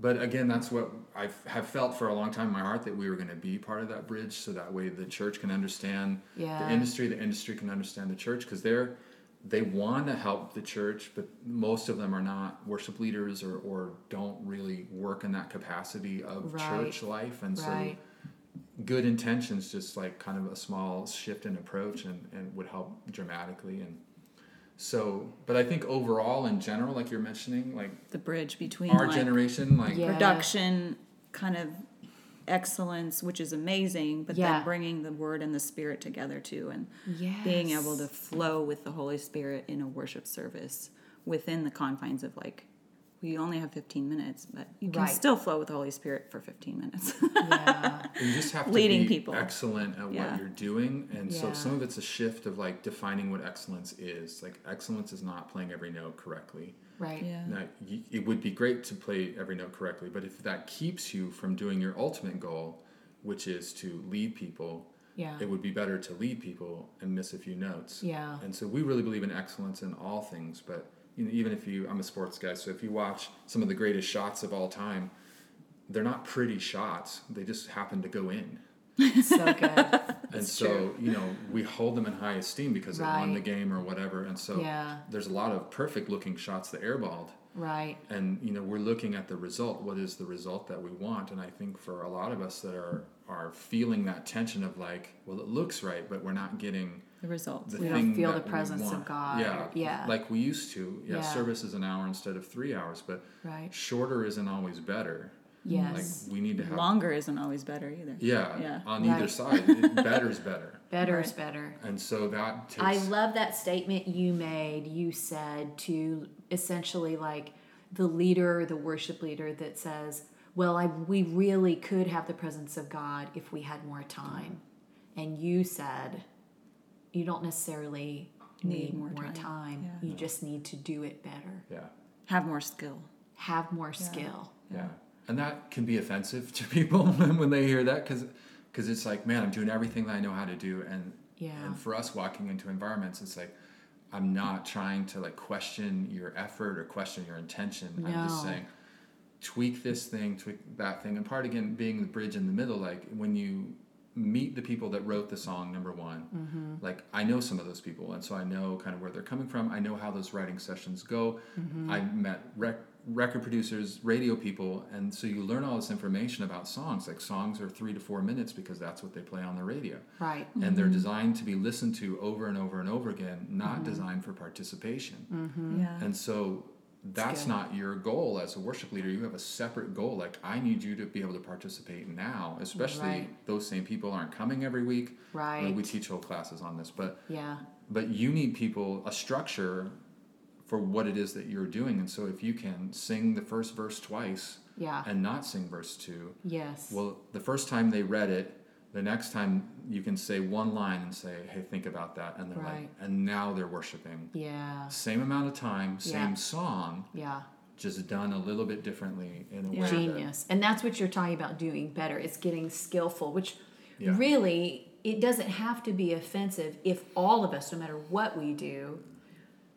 But again, that's what I have felt for a long time in my heart that we were going to be part of that bridge, so that way the church can understand Yeah. the industry, the industry can understand the church, because they're they want to help the church, but most of them are not worship leaders or, or don't really work in that capacity of Right. church life, and Right. so good intentions, just like kind of a small shift in approach, and, and would help dramatically. And so, but I think overall, in general, like you're mentioning, like the bridge between our like, generation, like Yeah. production kind of excellence, which is amazing, but Yeah. then bringing the word and the spirit together too, and being able to flow with the Holy Spirit in a worship service within the confines of like, we only have 15 minutes, but you can Right. still flow with the Holy Spirit for 15 minutes. yeah you just have to Leading be people. excellent at Yeah. what you're doing and so some of it's a shift of like defining what excellence is like excellence is not playing every note correctly right yeah. now y- it would be great to play every note correctly but if that keeps you from doing your ultimate goal which is to lead people Yeah. it would be better to lead people and miss a few notes. Yeah. And so we really believe in excellence in all things. But you know, even if you, I'm a sports guy, so if you watch some of the greatest shots of all time, they're not pretty shots. They just happen to go in. so good. and so, you know, we hold them in high esteem because they won the game or whatever. And so Yeah. there's a lot of perfect looking shots that airballed. right. And, you know, we're looking at the result. What is the result that we want? And I think for a lot of us that are, are feeling that tension of like, well, it looks right, but we're not getting The results. the We don't feel the presence of. God Yeah, or- yeah. like we used to. Yeah, Yeah. service is an hour instead of three hours, but Right. shorter isn't always better. Yes. Like we need to have Longer isn't always better either. Yeah, Yeah. on either side, better is better, better is better. and so that takes. I love that statement you made. You said to essentially like the leader, the worship leader that says, "Well, I we really could have the presence of God if we had more time." And you said, "You don't necessarily need, Need more, more time. time. Yeah. You just need to do it better. yeah, Have more skill. Have more skill." yeah, and that can be offensive to people when, when they hear that because because it's like, man, I'm doing everything that I know how to do, and Yeah. and for us walking into environments, it's like. I'm not trying to like question your effort or question your intention. I'm just saying, tweak this thing, tweak that thing. And part again being the bridge in the middle, like when you meet the people that wrote the song number one, Mm-hmm. like I know some of those people, and so I know kind of where they're coming from. I know how those writing sessions go. Mm-hmm. I met rec- record producers, radio people, and so you learn all this information about songs. Like songs are three to four minutes because that's what they play on the radio Right. and they're designed to be listened to over and over and over again, not designed for participation. Mm-hmm. Yeah. And so that's not your goal as a worship leader. You have a separate goal. Like, I need you to be able to participate now, especially Right. those same people aren't coming every week. I mean, we teach whole classes on this, but Yeah. but you need people a structure for what it is that you're doing. And so if you can sing the first verse twice Yeah. and not sing verse two, Yes. well, the first time they read it, the next time you can say one line and say, "Hey, think about that," and they're Right. like, and now they're worshiping. yeah. Same amount of time, same Yeah. song, Yeah. just done a little bit differently in a way. that- genius and that's what you're talking about doing better it's getting skillful which Yeah. really it doesn't have to be offensive if all of us no matter what we do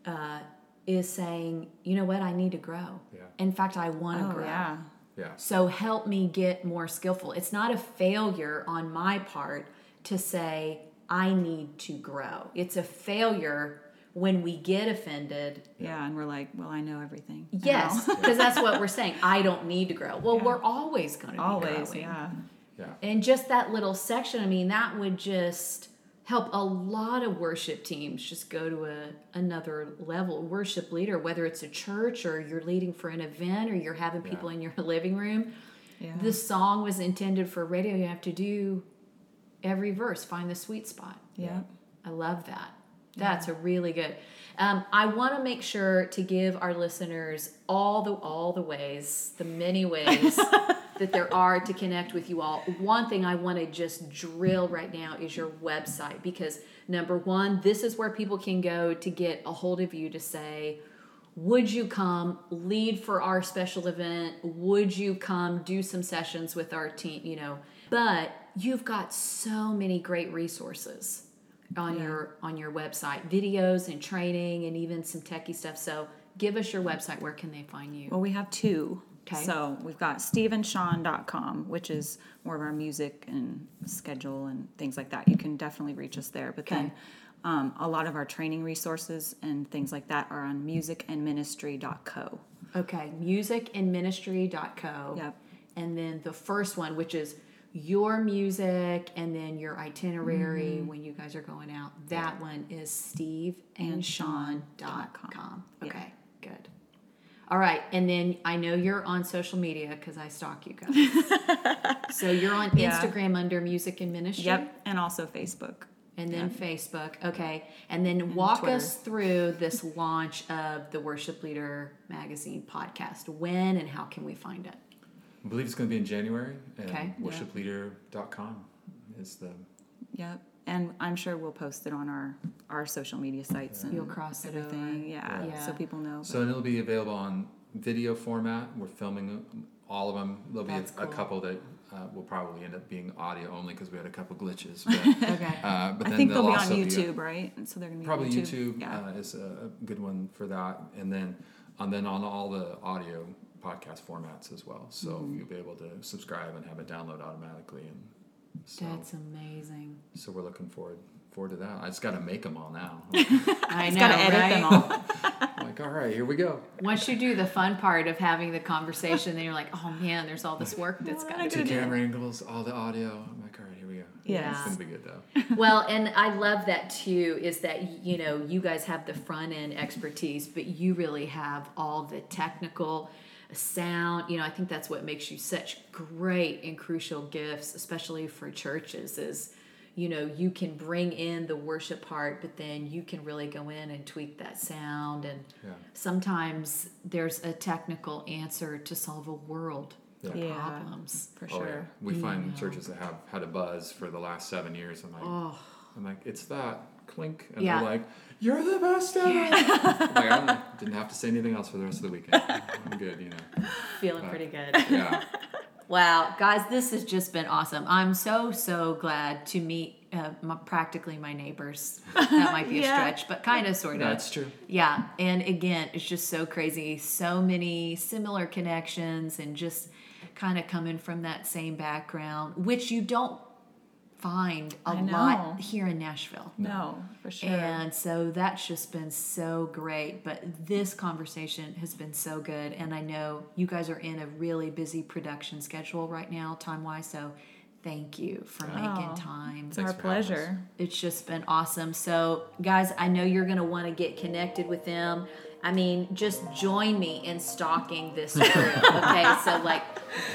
uh, is saying you know what i need to grow Yeah. in fact i want to Oh grow yeah. Yeah, so help me get more skillful it's not a failure on my part to say i need to grow it's a failure when we get offended Yeah, and we're like, well, I know everything. Yes, because that's what we're saying. I don't need to grow. Well, we're always going to be Always, growing. yeah. yeah, And just that little section, I mean, that would just help a lot of worship teams just go to a another level. Worship leader, whether it's a church or you're leading for an event or you're having people in your living room. Yeah. The song was intended for radio. You have to do every verse, find the sweet spot. Yeah. I love that. That's a really good. Um, I want to make sure to give our listeners all the all the ways, the many ways that there are to connect with you all. One thing I want to just drill right now is your website because number one, this is where people can go to get a hold of you to say, would you come lead for our special event? Would you come do some sessions with our team? You know, but you've got so many great resources on your on your website, videos and training, and even some techie stuff. So, give us your website. Where can they find you? Well, we have two. Okay. So we've got steveandsean.com, which is more of our music and schedule and things like that. You can definitely reach us there. But then um, a lot of our training resources and things like that are on musicandministry.co. Okay, musicandministry.co. Yep. And then the first one, which is your music and then your itinerary Mm-hmm. when you guys are going out. That one is steveandsean.com. Okay, good. All right, and then I know you're on social media because I stalk you guys. so you're on Yeah. Instagram under Music and Ministry. Yep. And also Facebook. And then Facebook. Okay. And then walk Twitter. us through this launch of the Worship Leader Magazine podcast. When and how can we find it? I believe it's going to be in January. And Okay. Yeah. Worshipleader.com is the Yep. And I'm sure we'll post it on our, our social media sites and You'll cross it everything. over. Yeah, Yeah. So people know. So and it'll be available on video format. We're filming all of them. There'll be That's a, a cool. couple that uh, will probably end up being audio only because we had a couple glitches. But, Okay. uh, but I then think they'll be on also YouTube, right? And so they're gonna be Probably on YouTube, Yeah. uh, is a a good one for that, and then and then on all the audio podcast formats as well. So Mm-hmm. you'll be able to subscribe and have it download automatically, and so That's amazing. so we're looking forward forward to that. I just got to make them all now. I Just know, gotta edit right? them all. I'm like, all right, here we go. Once you do the fun part of having the conversation, then you're like, oh man, there's all this work that's got to Two go. camera angles, all the audio. I'm like, all right, here we go. Yeah. it's gonna be good though. well, and I love that too. Is that you know you guys have the front end expertise, but you really have all the technical sound. You know, I think that's what makes you such great and crucial gifts, especially for churches. Is you know you can bring in the worship part, but then you can really go in and tweak that sound. And Yeah. sometimes there's a technical answer to solve a world of Yeah. problems. For Oh, sure. yeah. We find Yeah. churches that have had a buzz for the last seven years. I'm like, Oh. I'm like, it's that clink, and Yeah. they're like, you're the best ever. like, I didn't have to say anything else for the rest of the weekend. I'm good, you know. Feeling pretty good. Yeah. Wow, guys, this has just been awesome. I'm so so glad to meet uh, my, practically my neighbors. That might be a stretch, but kind of sort of. That's true. Yeah, and again, it's just so crazy. So many similar connections, and just kind of coming from that same background, which you don't find a lot here in Nashville. No, for sure. And so that's just been so great. But this conversation has been so good. And I know you guys are in a really busy production schedule right now, time wise. So thank you for oh, making Oh. time. it's our for us. pleasure. It's just been awesome. So, guys, I know you're going to want to get connected with them. I mean, just join me in stalking this group. Okay, so like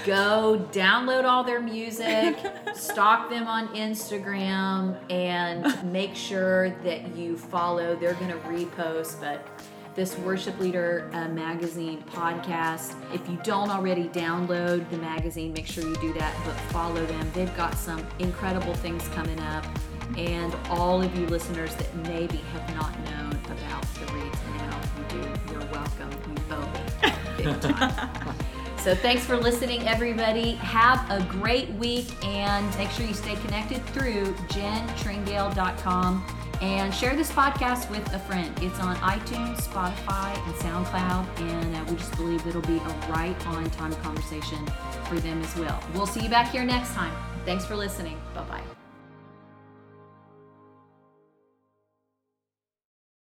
go download all their music, stalk them on Instagram, and make sure that you follow. They're going to repost, but this Worship Leader uh, Magazine podcast. If you don't already download the magazine, make sure you do that, but follow them. They've got some incredible things coming up. And all of you listeners that maybe have not known big time. So thanks for listening, everybody. Have a great week and make sure you stay connected through jentringale.com and share this podcast with a friend. It's on iTunes, Spotify, and SoundCloud, and uh, we just believe it'll be a right on time conversation for them as well. We'll see you back here next time. Thanks for listening. Bye bye.